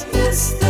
This.